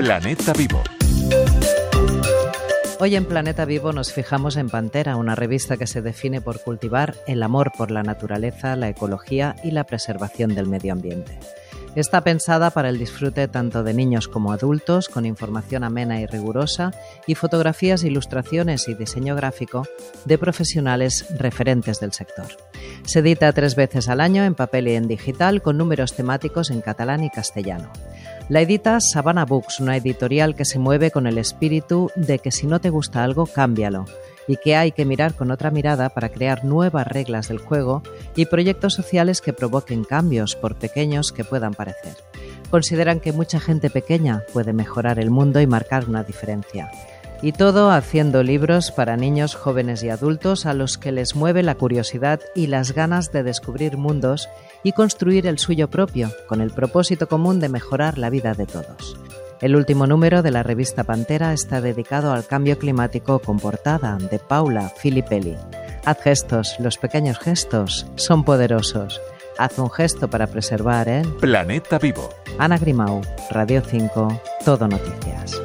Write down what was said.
Planeta Vivo. Hoy en Planeta Vivo nos fijamos en Pantera, una revista que se define por cultivar el amor por la naturaleza, la ecología y la preservación del medio ambiente. Está pensada para el disfrute tanto de niños como adultos, con información amena y rigurosa y fotografías, ilustraciones y diseño gráfico de profesionales referentes del sector. Se edita tres veces al año en papel y en digital, con números temáticos en catalán y castellano. La edita Savannah Books, una editorial que se mueve con el espíritu de que si no te gusta algo, cámbialo y que hay que mirar con otra mirada para crear nuevas reglas del juego y proyectos sociales que provoquen cambios, por pequeños que puedan parecer. Consideran que mucha gente pequeña puede mejorar el mundo y marcar una diferencia. Y todo haciendo libros para niños, jóvenes y adultos a los que les mueve la curiosidad y las ganas de descubrir mundos y construir el suyo propio, con el propósito común de mejorar la vida de todos. El último número de la revista Pantera está dedicado al cambio climático con portada de Paula Filippelli. Haz gestos, los pequeños gestos son poderosos. Haz un gesto para preservar el Planeta Vivo. Ana Grimau, Radio 5, Todo Noticias.